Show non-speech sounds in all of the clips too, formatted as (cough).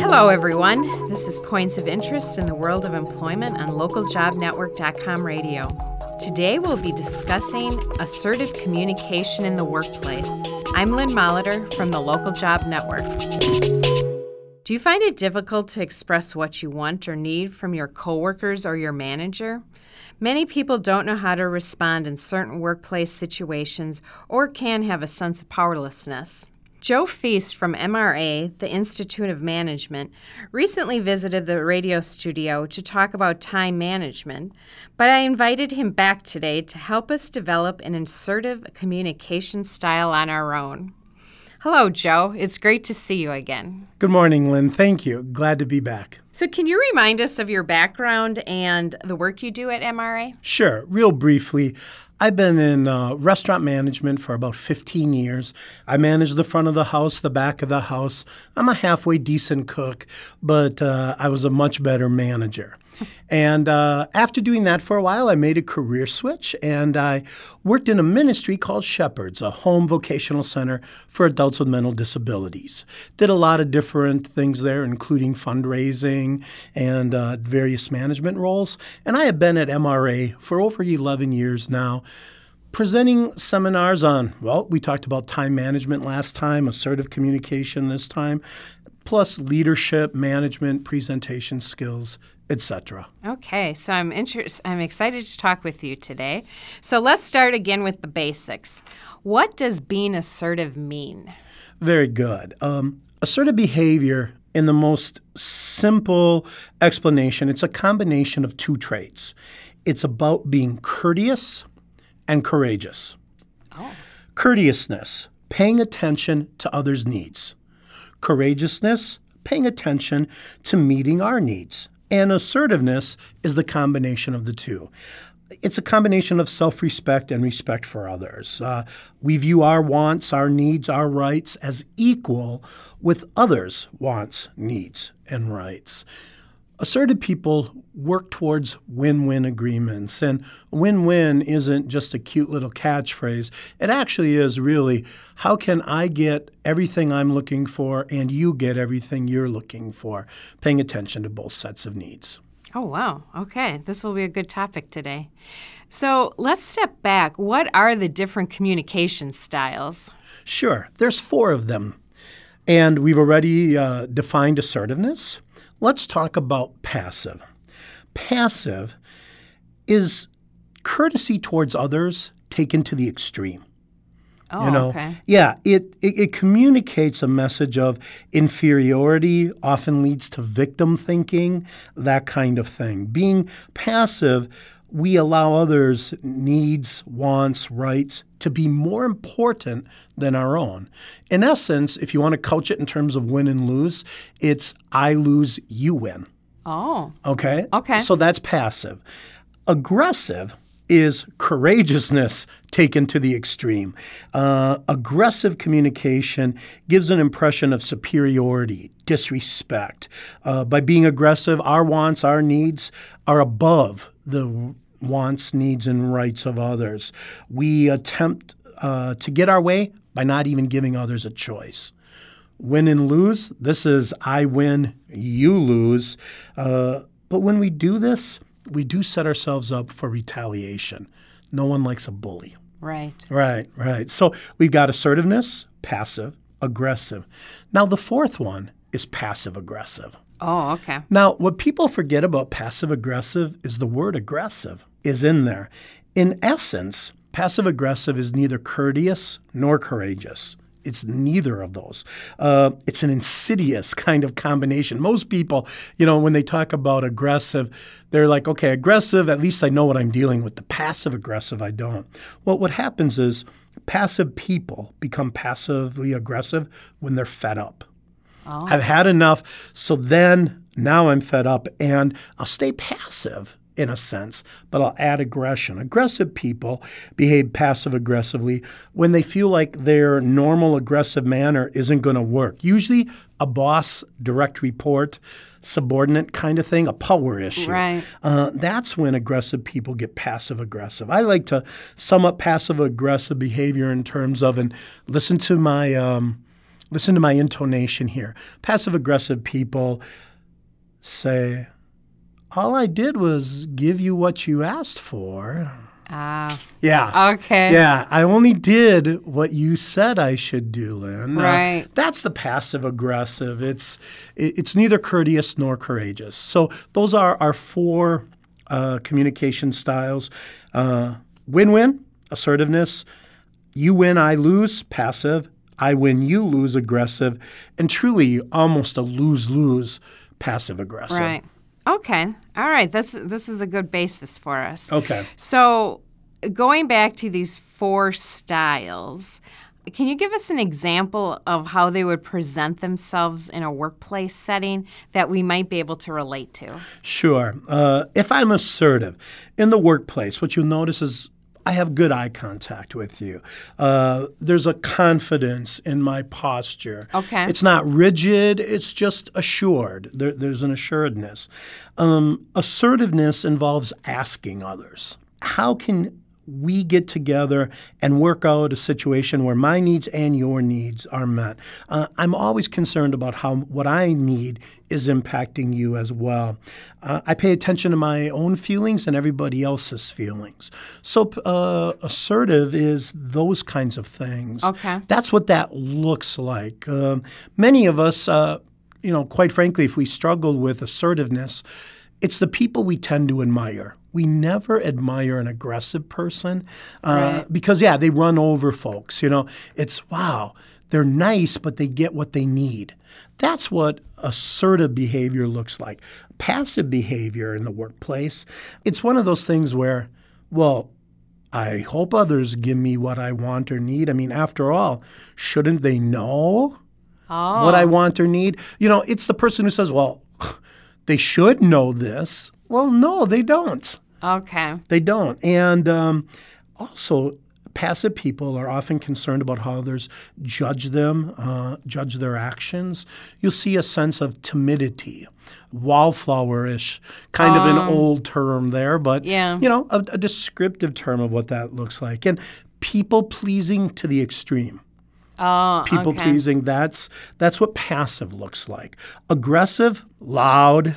Hello, everyone. This is Points of Interest in the World of Employment on localjobnetwork.com radio. Today we'll be discussing assertive communication in the workplace. I'm Lynn Molitor from the Local Job Network. Do you find it difficult to express what you want or need from your coworkers or your manager? Many people don't know how to respond in certain workplace situations or can have a sense of powerlessness. Joe Feast from MRA, the Institute of Management, recently visited the radio studio to talk about time management, but I invited him back today to help us develop an assertive communication style on our own. Hello, Joe. It's great to see you again. Good morning, Lynn. Thank you. Glad to be back. So, can you remind us of your background and the work you do at MRA? Sure. Real briefly, I've been in uh, restaurant management for about 15 years. I manage the front of the house, the back of the house. I'm a halfway decent cook, but uh, I was a much better manager. And uh, after doing that for a while, I made a career switch and I worked in a ministry called Shepherds, a home vocational center for adults with mental disabilities. Did a lot of different things there, including fundraising and uh, various management roles. And I have been at MRA for over 11 years now presenting seminars on, well, we talked about time management last time, assertive communication this time, plus leadership, management, presentation skills, etc. Okay, so I'm interested. I'm excited to talk with you today. So let's start again with the basics. What does being assertive mean? Very good. Um, assertive behavior, in the most simple explanation, it's a combination of two traits. It's about being courteous and courageous. Oh. Courteousness, paying attention to others' needs. Courageousness, paying attention to meeting our needs and assertiveness is the combination of the two. It's a combination of self respect and respect for others. Uh, we view our wants, our needs, our rights as equal with others' wants, needs, and rights assertive people work towards win win agreements. And win win isn't just a cute little catchphrase. It actually is really how can I get everything I'm looking for and you get everything you're looking for, paying attention to both sets of needs. Oh, wow. Okay. This will be a good topic today. So let's step back. What are the different communication styles? Sure. There's four of them. And we've already uh, defined assertiveness. Let's talk about passive. Passive is courtesy towards others taken to the extreme. Oh, you know, okay. yeah, it, it it communicates a message of inferiority, often leads to victim thinking, that kind of thing. Being passive, we allow others' needs, wants, rights to be more important than our own. In essence, if you want to couch it in terms of win and lose, it's I lose, you win. Oh. Okay? Okay. So that's passive. Aggressive is courageousness taken to the extreme. Uh, aggressive communication gives an impression of superiority, disrespect. Uh, by being aggressive, our wants, our needs are above the wants, needs, and rights of others. We attempt uh, to get our way by not even giving others a choice. Win and lose, this is I win, you lose. Uh, but when we do this, we do set ourselves up for retaliation. No one likes a bully. Right. Right, right. So we've got assertiveness, passive, aggressive. Now, the fourth one is passive aggressive. Oh, okay. Now, what people forget about passive aggressive is the word aggressive is in there. In essence, passive aggressive is neither courteous nor courageous. It's neither of those. Uh, it's an insidious kind of combination. Most people, you know, when they talk about aggressive, they're like, okay, aggressive, at least I know what I'm dealing with. The passive aggressive, I don't. Well, what happens is passive people become passively aggressive when they're fed up. Oh. I've had enough. So then now I'm fed up and I'll stay passive in a sense, but I'll add aggression. Aggressive people behave passive aggressively when they feel like their normal aggressive manner isn't going to work. Usually, a boss, direct report, subordinate kind of thing, a power issue. Right. Uh, that's when aggressive people get passive aggressive. I like to sum up passive aggressive behavior in terms of, and listen to my um, listen to my intonation here. Passive aggressive people say, "All I did was give you what you asked for." Ah, Yeah. okay. Yeah, I only did what you said I should do, Lynn. Uh, Right. that's the passive aggressive. It's it's neither courteous nor courageous. So those are our four uh, communication styles: uh, win-win, assertiveness. You win, I lose, passive. I win, you lose, aggressive, and truly almost a lose-lose, passive aggressive. Right. Okay. All right. This this is a good basis for us. Okay. So, going back to these four styles, can you give us an example of how they would present themselves in a workplace setting that we might be able to relate to? Sure. Uh, if I'm assertive in the workplace, what you'll notice is I have good eye contact with you. Uh, there's a confidence in my posture. Okay. It's not rigid, it's just assured. There, there's an assuredness. Um, assertiveness involves asking others. How can we get together and work out a situation where my needs and your needs are met. Uh, I'm always concerned about how what I need is impacting you as well. Uh, I pay attention to my own feelings and everybody else's feelings. So uh, assertive is those kinds of things. Okay. That's what that looks like. Um, many of us, uh, you know, quite frankly, if we struggle with assertiveness, it's the people we tend to admire. We never admire an aggressive person uh, Right. because, yeah, they run over folks. You know, it's wow, they're nice, but they get what they need. That's what assertive behavior looks like. Passive behavior in the workplace, it's one of those things where, well, I hope others give me what I want or need. I mean, after all, shouldn't they know Oh, what I want or need? You know, it's the person who says, well, they should know this. Well, no, they don't. Okay. They don't. And um, also, passive people are often concerned about how others judge them, uh, judge their actions. You'll see a sense of timidity, wallflower-ish, kind of an old term there, but Yeah. you know, a, a descriptive term of what that looks like. And people pleasing to the extreme Oh, people okay. pleasing that's that's what passive looks like aggressive loud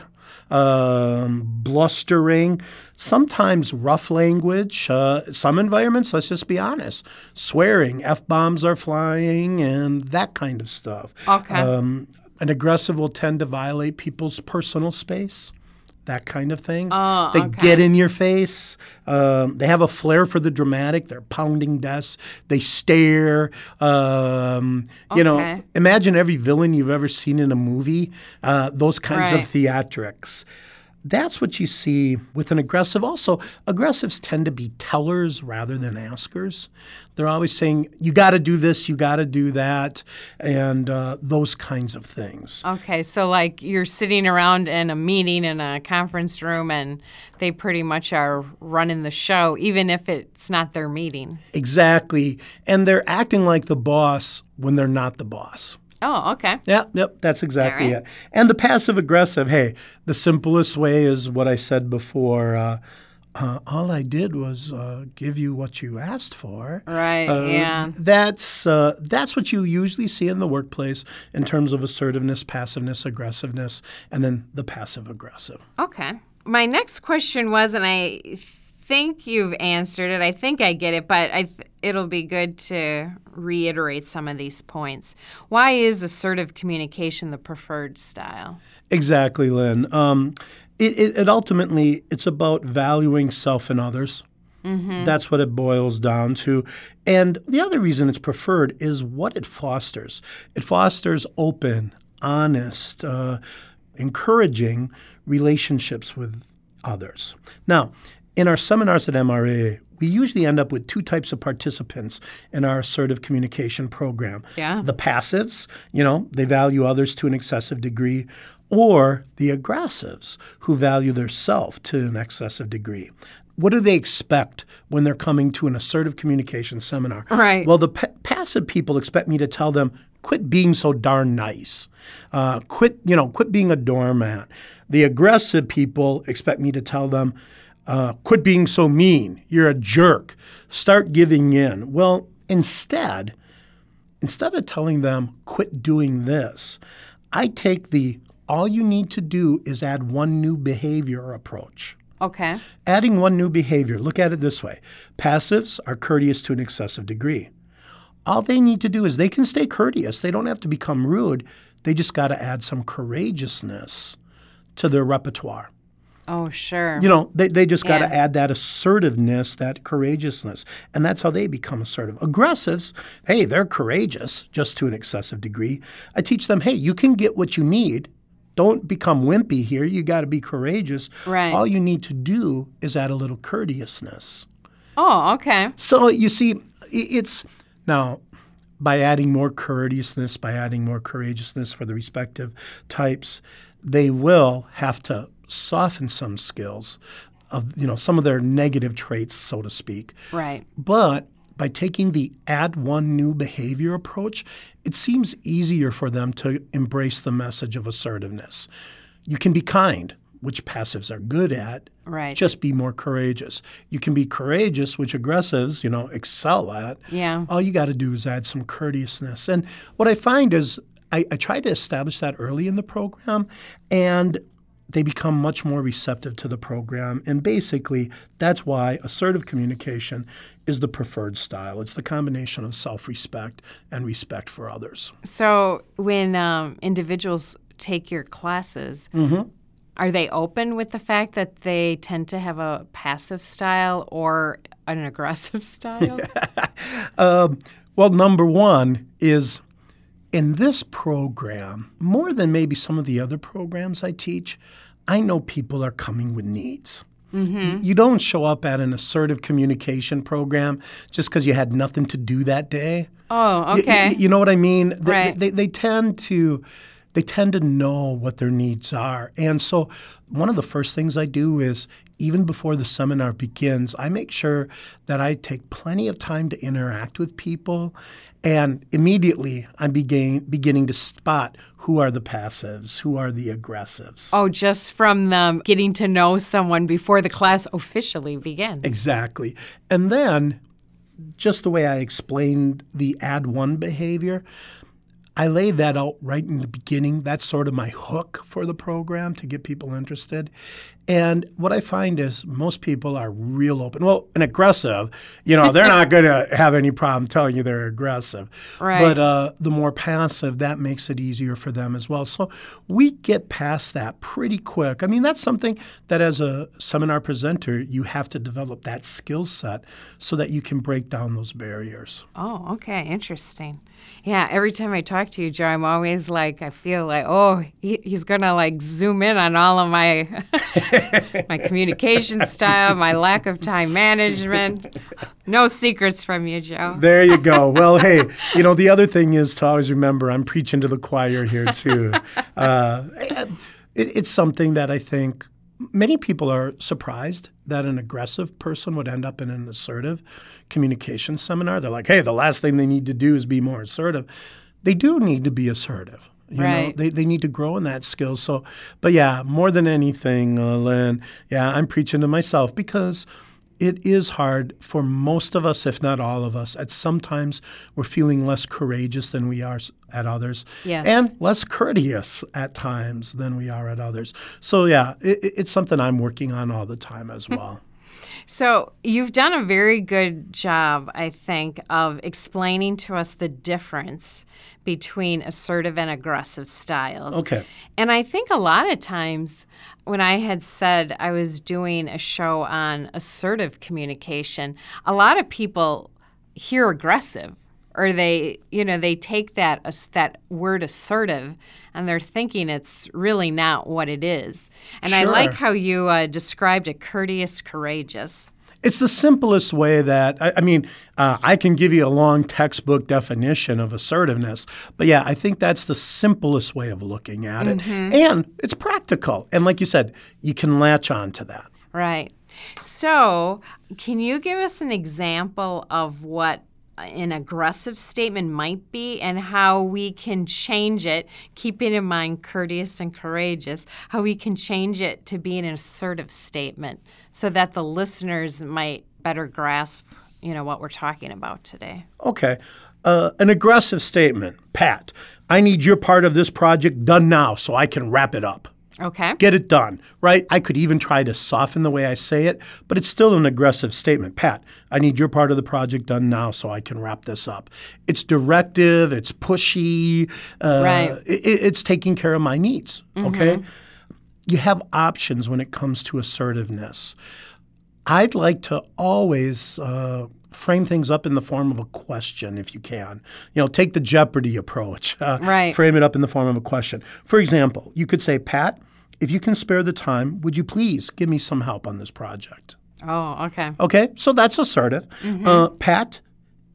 um, blustering sometimes rough language uh, some environments let's just be honest swearing f-bombs are flying and that kind of stuff Okay. um, an aggressive will tend to violate people's personal space that kind of thing. Oh, they okay. get in your face. Um, they have a flair for the dramatic. They're pounding desks. They stare. Um, You know, imagine every villain you've ever seen in a movie. Uh, those kinds Right. of theatrics. That's what you see with an aggressive. Also, aggressives tend to be tellers rather than askers. They're always saying, you got to do this, you got to do that, and uh, those kinds of things. Okay, so like you're sitting around in a meeting in a conference room and they pretty much are running the show, even if it's not their meeting. Exactly. And they're acting like the boss when they're not the boss. Oh, okay. Yeah, yep, that's exactly right. it. And the passive aggressive, hey, the simplest way is what I said before. Uh, uh, all I did was uh, give you what you asked for. Right, Uh, yeah. That's uh, that's what you usually see in the workplace in terms of assertiveness, passiveness, aggressiveness, and then the passive aggressive. Okay. My next question was, and I think you've answered it. I think I get it, but I th- it'll be good to reiterate some of these points. Why is assertive communication the preferred style? Exactly, Lynn. Um, it, it, it ultimately it's about valuing self and others. That's what it boils down to. And the other reason it's preferred is what it fosters. It fosters open, honest, uh, encouraging relationships with others. Now, in our seminars at MRA, we usually end up with two types of participants in our assertive communication program. Yeah. The passives, you know, they value others to an excessive degree, or the aggressives who value their self to an excessive degree. What do they expect when they're coming to an assertive communication seminar? Right. Well, the pa- passive people expect me to tell them, quit being so darn nice. Uh, quit, you know, quit being a doormat. The aggressive people expect me to tell them, uh, quit being so mean. You're a jerk. Start giving in. Well, instead, instead of telling them, quit doing this, I take the all you need to do is add one new behavior approach. Okay. Adding one new behavior, look at it this way passives are courteous to an excessive degree. All they need to do is they can stay courteous, they don't have to become rude. They just got to add some courageousness to their repertoire. Oh, sure. You know, they, they just got to Yeah. add that assertiveness, that courageousness. And that's how they become assertive. Aggressives, hey, they're courageous just to an excessive degree. I teach them, hey, you can get what you need. Don't become wimpy here. You got to be courageous. Right. All you need to do is add a little courteousness. oh, okay. So you see, it's now by adding more courteousness, by adding more courageousness for the respective types, they will have to soften some skills of you know some of their negative traits, so to speak. Right. But by taking the add one new behavior approach, it seems easier for them to embrace the message of assertiveness. You can be kind, which passives are good at. Right. Just be more courageous. You can be courageous, which aggressives, you know, excel at. Yeah. All you got to do is add some courteousness. And what I find is I, I try to establish that early in the program, and they become much more receptive to the program. And basically, that's why assertive communication is the preferred style. It's the combination of self respect and respect for others. So when um, individuals take your classes, Mm-hmm. are they open with the fact that they tend to have a passive style or an aggressive (laughs) style? (laughs) Well, number one is in this program, more than maybe some of the other programs I teach, I know people are coming with needs. Mm-hmm. You don't show up at an assertive communication program just because you had nothing to do that day. oh, okay. you know what I mean? They, Right. they, they tend to they tend to know what their needs are. And so one of the first things I do is even before the seminar begins, I make sure that I take plenty of time to interact with people and immediately I'm begin, beginning to spot who are the passives, who are the aggressives. oh, just from them getting to know someone before the class officially begins. Exactly. And then, just the way I explained the add one behavior, I lay that out right in the beginning. That's sort of my hook for the program to get people interested. And what I find is most people are real open. Well, an aggressive, you know, they're not going (laughs) to have any problem telling you they're aggressive. Right. But uh, the more passive, that makes it easier for them as well. So we get past that pretty quick. I mean, that's something that as a seminar presenter, you have to develop that skill set so that you can break down those barriers. Oh, okay, interesting. Yeah, every time I talk to you, Joe, I'm always like, I feel like, oh, he, he's gonna like zoom in on all of my (laughs) my communication (laughs) style, my lack of time management. No secrets from you, Joe. There you go. (laughs) Well, hey, you know, the other thing is to always remember I'm preaching to the choir here, too. Uh, it, it's something that I think many people are surprised that an aggressive person would end up in an assertive communication seminar. They're like, hey, the last thing they need to do is be more assertive. They do need to be assertive. You know, they, they need to grow in that skill. So, but yeah, more than anything, uh, Lynn, yeah, I'm preaching to myself because it is hard for most of us, if not all of us. At sometimes we're feeling less courageous than we are at others, Yes. and less courteous at times than we are at others. So yeah, it- it's something I'm working on all the time as (laughs) well. So, you've done a very good job, I think, of explaining to us the difference between assertive and aggressive styles. Okay. And I think a lot of times when I had said I was doing a show on assertive communication, a lot of people hear aggressive or they, you know, they take that as- that word assertive and they're thinking it's really not what it is. And I like how you uh, described it courteous, courageous. It's the simplest way that, I, I mean, uh, I can give you a long textbook definition of assertiveness, but yeah, I think that's the simplest way of looking at it. And it's practical. And like you said, you can latch on to that. Right. So, can you give us an example of what an aggressive statement might be and how we can change it, keeping in mind courteous and courageous, how we can change it to be an assertive statement so that the listeners might better grasp, you know, what we're talking about today? Okay. Uh, an aggressive statement. Pat, I need your part of this project done now so I can wrap it up. Okay. Get it done, right? I could even try to soften the way I say it, but it's still an aggressive statement. Pat, I need your part of the project done now so I can wrap this up. It's directive, it's pushy, uh, Right. it- it's taking care of my needs, okay? You have options when it comes to assertiveness. I'd like to always uh, frame things up in the form of a question if you can. You know, take the Jeopardy approach. (laughs) Uh, Right. Frame it up in the form of a question. For example, you could say, Pat, if you can spare the time, would you please give me some help on this project? Oh, okay. Okay, so that's assertive. Uh, Pat,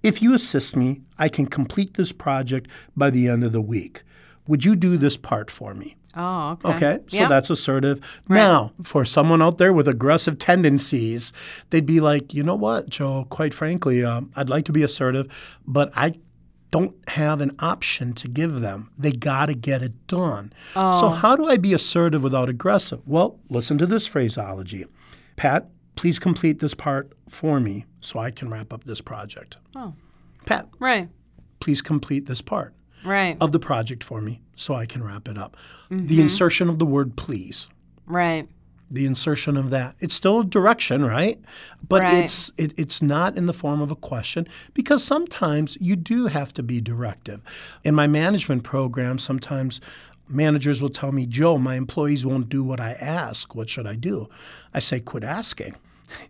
if you assist me, I can complete this project by the end of the week. Would you do this part for me? Oh, okay. Okay, so Yeah. that's assertive. Now, for someone out there with aggressive tendencies, they'd be like, you know what, Joe, quite frankly, um, I'd like to be assertive, but I don't have an option to give them. They got to get it done. So, how do I be assertive without aggressive? Well, listen to this phraseology Pat, please complete this part for me so I can wrap up this project. Oh. Pat, Right. please complete this part Right. of the project for me so I can wrap it up. Mm-hmm. The insertion of the word please, Right. The insertion of that. It's still a direction, right? But Right. it's it, it's not in the form of a question because sometimes you do have to be directive. In my management program, sometimes managers will tell me, "Joe, my employees won't do what I ask. What should I do?" I say, "Quit asking."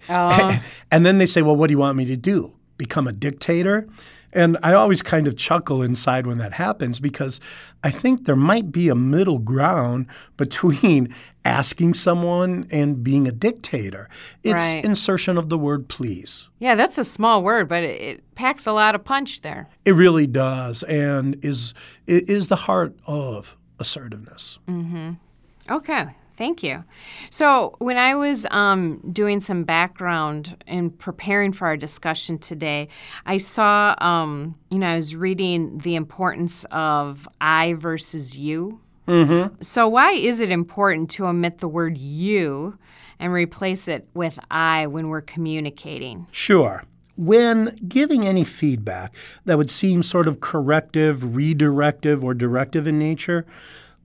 Oh, (laughs) And then they say, Well, what do you want me to do? Become a dictator? And I always kind of chuckle inside when that happens because I think there might be a middle ground between (laughs) asking someone and being a dictator. It's Right. insertion of the word please. yeah, that's a small word, but it, it packs a lot of punch there. It really does and is is the heart of assertiveness. Mm-hmm. Okay, thank you. So, when I was um, doing some background and preparing for our discussion today, I saw, um, you know, I was reading the importance of I versus you. Mm-hmm. So, why is it important to omit the word you and replace it with I when we're communicating? Sure. When giving any feedback that would seem sort of corrective, redirective, or directive in nature,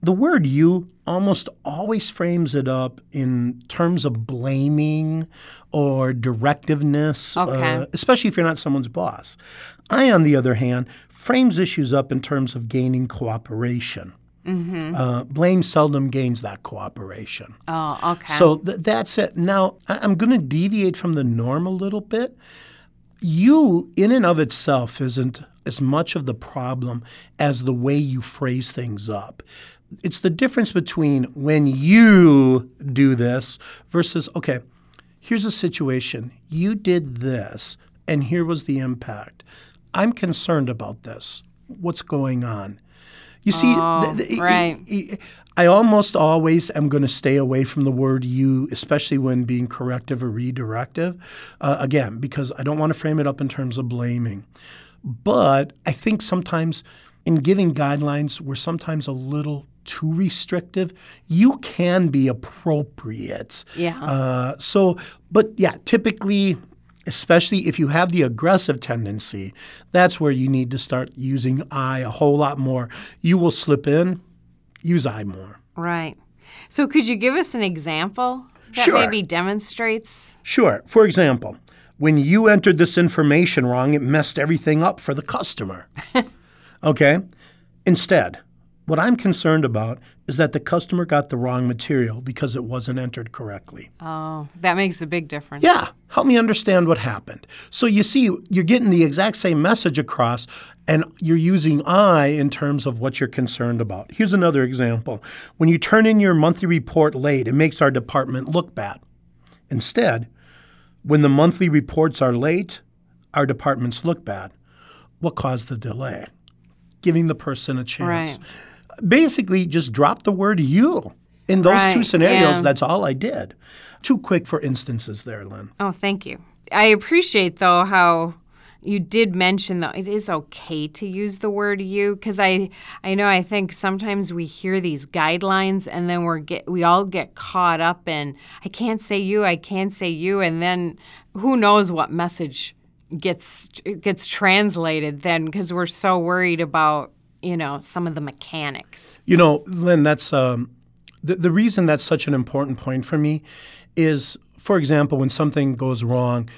the word you almost always frames it up in terms of blaming or directiveness, Okay. uh, especially if you're not someone's boss. I, on the other hand, frames issues up in terms of gaining cooperation. Uh, blame seldom gains that cooperation. Oh, okay. So th- that's it. Now, I- I'm going to deviate from the norm a little bit. You, in and of itself, isn't as much of the problem as the way you phrase things up. It's the difference between when you do this versus, okay, here's a situation. You did this, and here was the impact. I'm concerned about this. What's going on? You see, th- th- right. I almost always am going to stay away from the word you, especially when being corrective or redirective. Uh, again, because I don't want to frame it up in terms of blaming. But I think sometimes in giving guidelines, we're sometimes a little too restrictive. You can be appropriate. Yeah. Uh, so, but yeah, typically, especially if you have the aggressive tendency, that's where you need to start using I a whole lot more. You will slip in, use I more. right. So, could you give us an example that Sure. maybe demonstrates? Sure. For example, when you entered this information wrong, it messed everything up for the customer. (laughs) okay? Instead, what I'm concerned about is that the customer got the wrong material because it wasn't entered correctly. Oh, that makes a big difference. Yeah, help me understand what happened. So you see, you're getting the exact same message across, and you're using I in terms of what you're concerned about. Here's another example. When you turn in your monthly report late, it makes our department look bad. Instead, When the monthly reports are late, our departments look bad. What caused the delay? Giving the person a chance. Right. Basically, just drop the word you. In those two scenarios, yeah. that's all I did. Too quick for instances there, Lynn. Oh, thank you. I appreciate though how you did mention that it is okay to use the word you because I I know I think sometimes we hear these guidelines and then we're get we all get caught up in I can't say you I can't say you and then who knows what message gets gets translated then because we're so worried about you know some of the mechanics. You know, Lynn, that's um, the, the reason that's such an important point for me is, for example, when something goes wrong,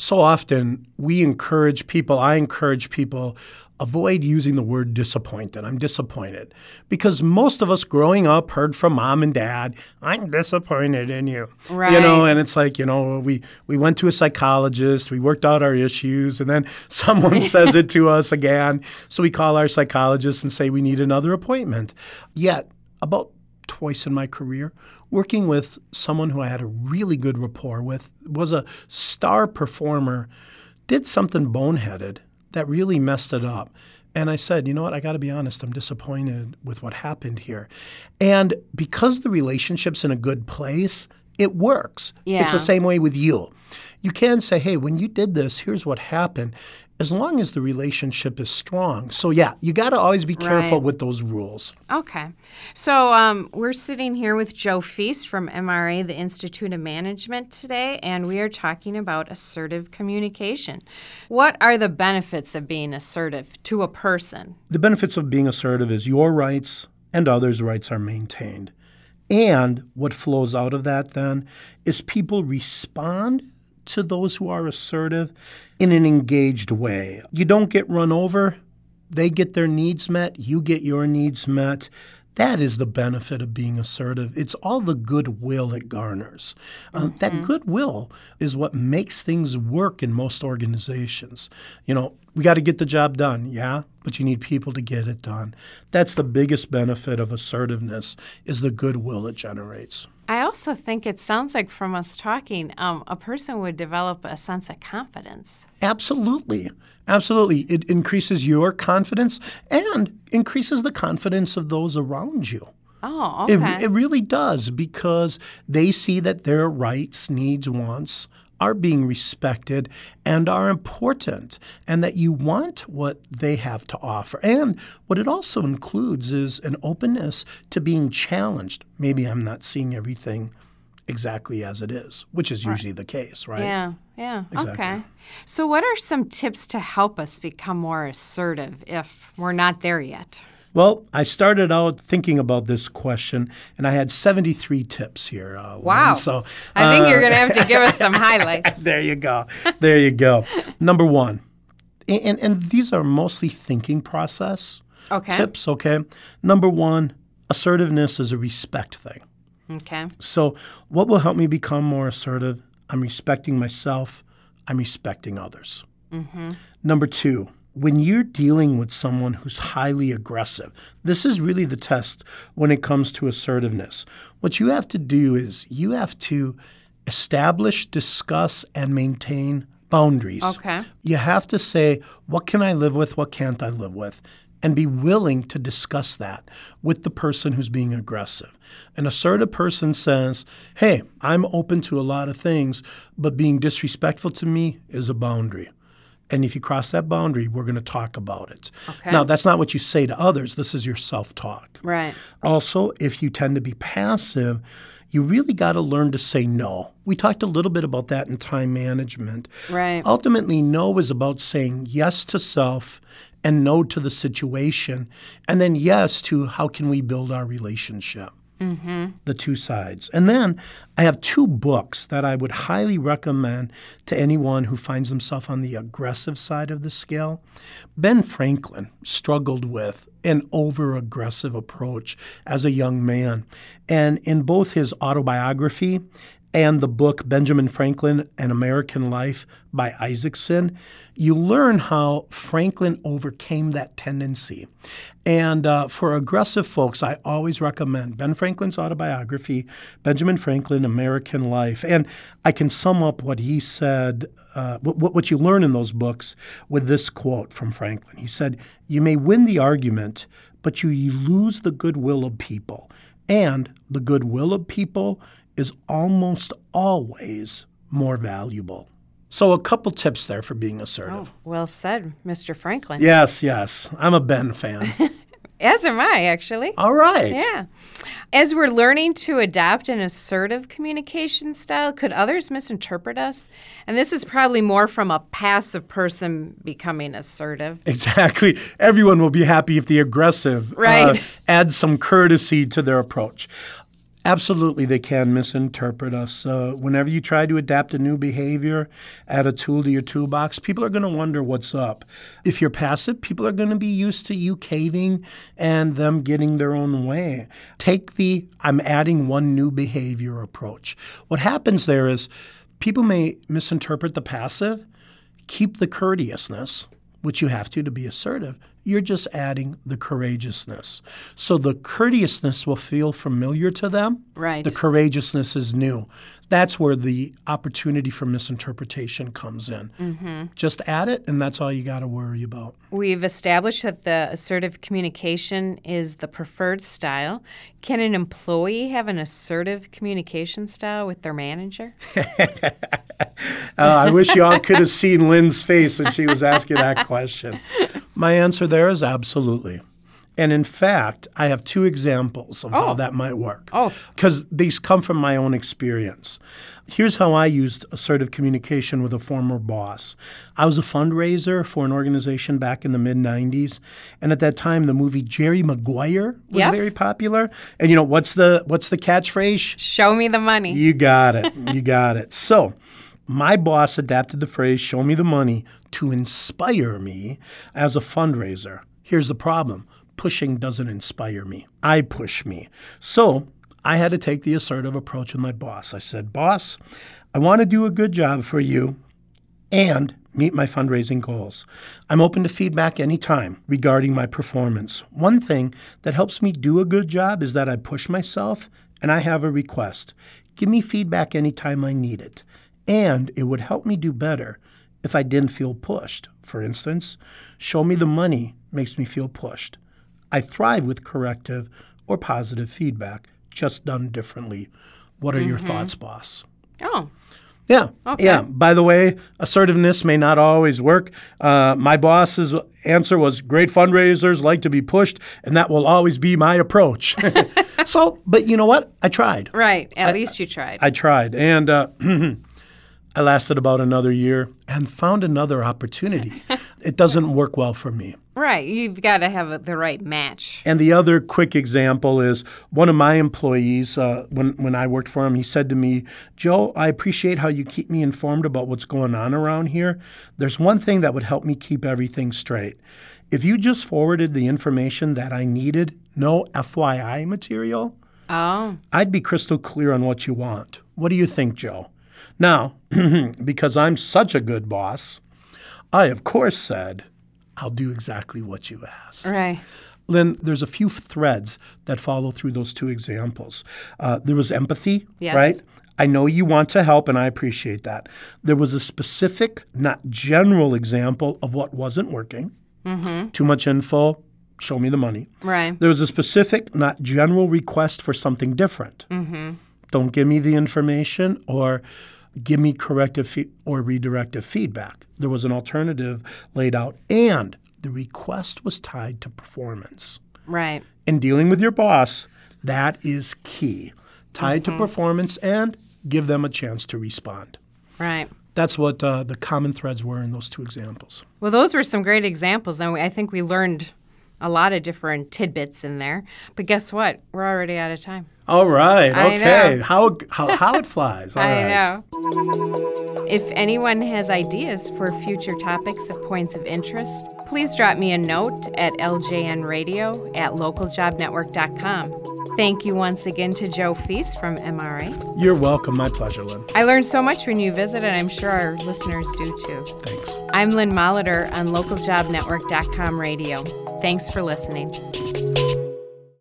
so often we encourage people, I encourage people, avoid using the word disappointed. I'm disappointed. Because most of us growing up heard from mom and dad, I'm disappointed in you. Right. You know, and it's like, you know, we, we went to a psychologist, we worked out our issues, and then (laughs) someone (laughs) says it to us again. So we call our psychologist and say we need another appointment. Yet, about twice in my career, working with someone who I had a really good rapport with, was a star performer, did something boneheaded that really messed it up. And I said, you know what, I got to be honest, I'm disappointed with what happened here. And because the relationship's in a good place, it works. Yeah. It's the same way with you. You can say, hey, when you did this, here's what happened, as long as the relationship is strong. So, yeah, you got to always be careful Right. with those rules. Okay. So um, we're sitting here with Joe Feast from MRA, the Institute of Management, today, and we are talking about assertive communication. What are the benefits of being assertive to a person? The benefits of being assertive is your rights and others' rights are maintained. And what flows out of that then is people respond to those who are assertive in an engaged way. You don't get run over, they get their needs met, you get your needs met. That is the benefit of being assertive. It's all the goodwill it garners. Uh, That goodwill is what makes things work in most organizations. You know, we got to get the job done, yeah, but you need people to get it done. That's the biggest benefit of assertiveness is the goodwill it generates. I also think it sounds like from us talking, um, a person would develop a sense of confidence. Absolutely. Absolutely. It increases your confidence and increases the confidence of those around you. Oh, It, okay. it really does because they see that their rights, needs, wants are being respected and are important, and that you want what they have to offer. And what it also includes is an openness to being challenged. Maybe I'm not seeing everything exactly as it is, which is usually the case, right? yeah, yeah. Exactly. Okay. So, what are some tips to help us become more assertive if we're not there yet? Well, I started out thinking about this question, and I had 73 tips here. Uh, Lynn. Wow. So I think uh, you're going to have to give us some (laughs) highlights. there you go. There you go. Number one, and, and, and these are mostly thinking process Okay. tips, okay? Number one, assertiveness is a respect thing. Okay. So, what will help me become more assertive? I'm respecting myself, I'm respecting others. Mm-hmm. Number two, when you're dealing with someone who's highly aggressive, this is really the test when it comes to assertiveness. What you have to do is you have to establish, discuss, and maintain boundaries. Okay. You have to say, what can I live with? What can't I live with? And be willing to discuss that with the person who's being aggressive. An assertive person says, Hey, I'm open to a lot of things, but being disrespectful to me is a boundary. And if you cross that boundary, we're going to talk about it. Okay. Now, that's not what you say to others. This is your self talk. Right. Also, if you tend to be passive, you really got to learn to say no. We talked a little bit about that in time management. Right. Ultimately, no is about saying yes to self and no to the situation, and then yes to how can we build our relationship. Mm-hmm. The two sides. And then I have two books that I would highly recommend to anyone who finds himself on the aggressive side of the scale. Ben Franklin struggled with an over aggressive approach as a young man. And in both his autobiography and the book Benjamin Franklin An American Life by Isaacson, you learn how Franklin overcame that tendency. And uh, for aggressive folks, I always recommend Ben Franklin's autobiography, Benjamin Franklin American Life. And I can sum up what he said, uh, what, what you learn in those books, with this quote from Franklin. He said, You may win the argument, but you lose the goodwill of people. And the goodwill of people is almost always more valuable. So, a couple tips there for being assertive. Oh, well said, Mr. Franklin. Yes, yes. I'm a Ben fan. (laughs) As am I, actually. All right. Yeah. As we're learning to adapt an assertive communication style, could others misinterpret us? And this is probably more from a passive person becoming assertive. (laughs) Exactly. Everyone will be happy if the aggressive right. uh, adds some courtesy to their approach. Absolutely, they can misinterpret us. Uh, whenever you try to adapt a new behavior, add a tool to your toolbox, people are going to wonder what's up. If you're passive, people are going to be used to you caving and them getting their own way. Take the I'm adding one new behavior approach. What happens there is people may misinterpret the passive, keep the courteousness, which you have to to be assertive, you're just adding the courageousness. So the courteousness will feel familiar to them. Right. The courageousness is new. That's where the opportunity for misinterpretation comes in. Mm-hmm. Just add it, and that's all you got to worry about. We've established that the assertive communication is the preferred style. Can an employee have an assertive communication style with their manager? uh, (laughs) I wish y'all could have seen Lynn's face when she was asking that question. My answer there is absolutely. And in fact, I have two examples of oh. how that might work. Oh. Because these come from my own experience. Here's how I used assertive communication with a former boss. I was a fundraiser for an organization back in the mid 90s, and at that time the movie Jerry Maguire was yes. very popular. And you know, what's the what's the catchphrase? Show me the money. You got it. you got it. So, my boss adapted the phrase show me the money to inspire me as a fundraiser. Here's the problem pushing doesn't inspire me, I push me. So I had to take the assertive approach with my boss. I said, Boss, I want to do a good job for you and meet my fundraising goals. I'm open to feedback anytime regarding my performance. One thing that helps me do a good job is that I push myself and I have a request. Give me feedback anytime I need it. And it would help me do better if I didn't feel pushed. For instance, show me the money makes me feel pushed. I thrive with corrective or positive feedback, just done differently. What are mm-hmm. your thoughts, boss? Oh. Yeah. Okay. Yeah. By the way, assertiveness may not always work. Uh, my boss's answer was great fundraisers like to be pushed, and that will always be my approach. (laughs) so, but you know what? I tried. Right. At I, least you tried. I tried. And uh, (clears throat) I lasted about another year and found another opportunity. (laughs) it doesn't work well for me. Right. You've got to have the right match. And the other quick example is one of my employees, uh, when, when I worked for him, he said to me, Joe, I appreciate how you keep me informed about what's going on around here. There's one thing that would help me keep everything straight. If you just forwarded the information that I needed, no FYI material, oh. I'd be crystal clear on what you want. What do you think, Joe? Now, (clears throat) because I'm such a good boss, I of course said, I'll do exactly what you asked. Right. Lynn, there's a few threads that follow through those two examples. Uh, there was empathy, yes. right? I know you want to help, and I appreciate that. There was a specific, not general example of what wasn't working. Mm-hmm. Too much info, show me the money. Right. There was a specific, not general request for something different. Mm-hmm. Don't give me the information or give me corrective fe- or redirective feedback. There was an alternative laid out, and the request was tied to performance. Right. In dealing with your boss, that is key. Tied mm-hmm. to performance and give them a chance to respond. Right. That's what uh, the common threads were in those two examples. Well, those were some great examples, and I think we learned a lot of different tidbits in there. But guess what? We're already out of time. All right. I okay. know. How, how how it flies. (laughs) All I right. know. If anyone has ideas for future topics of points of interest, please drop me a note at ljnradio at localjobnetwork.com. Thank you once again to Joe Feast from MRA. You're welcome. My pleasure, Lynn. I learned so much when you visit, and I'm sure our listeners do too. Thanks. I'm Lynn Molitor on localjobnetwork.com radio. Thanks for listening.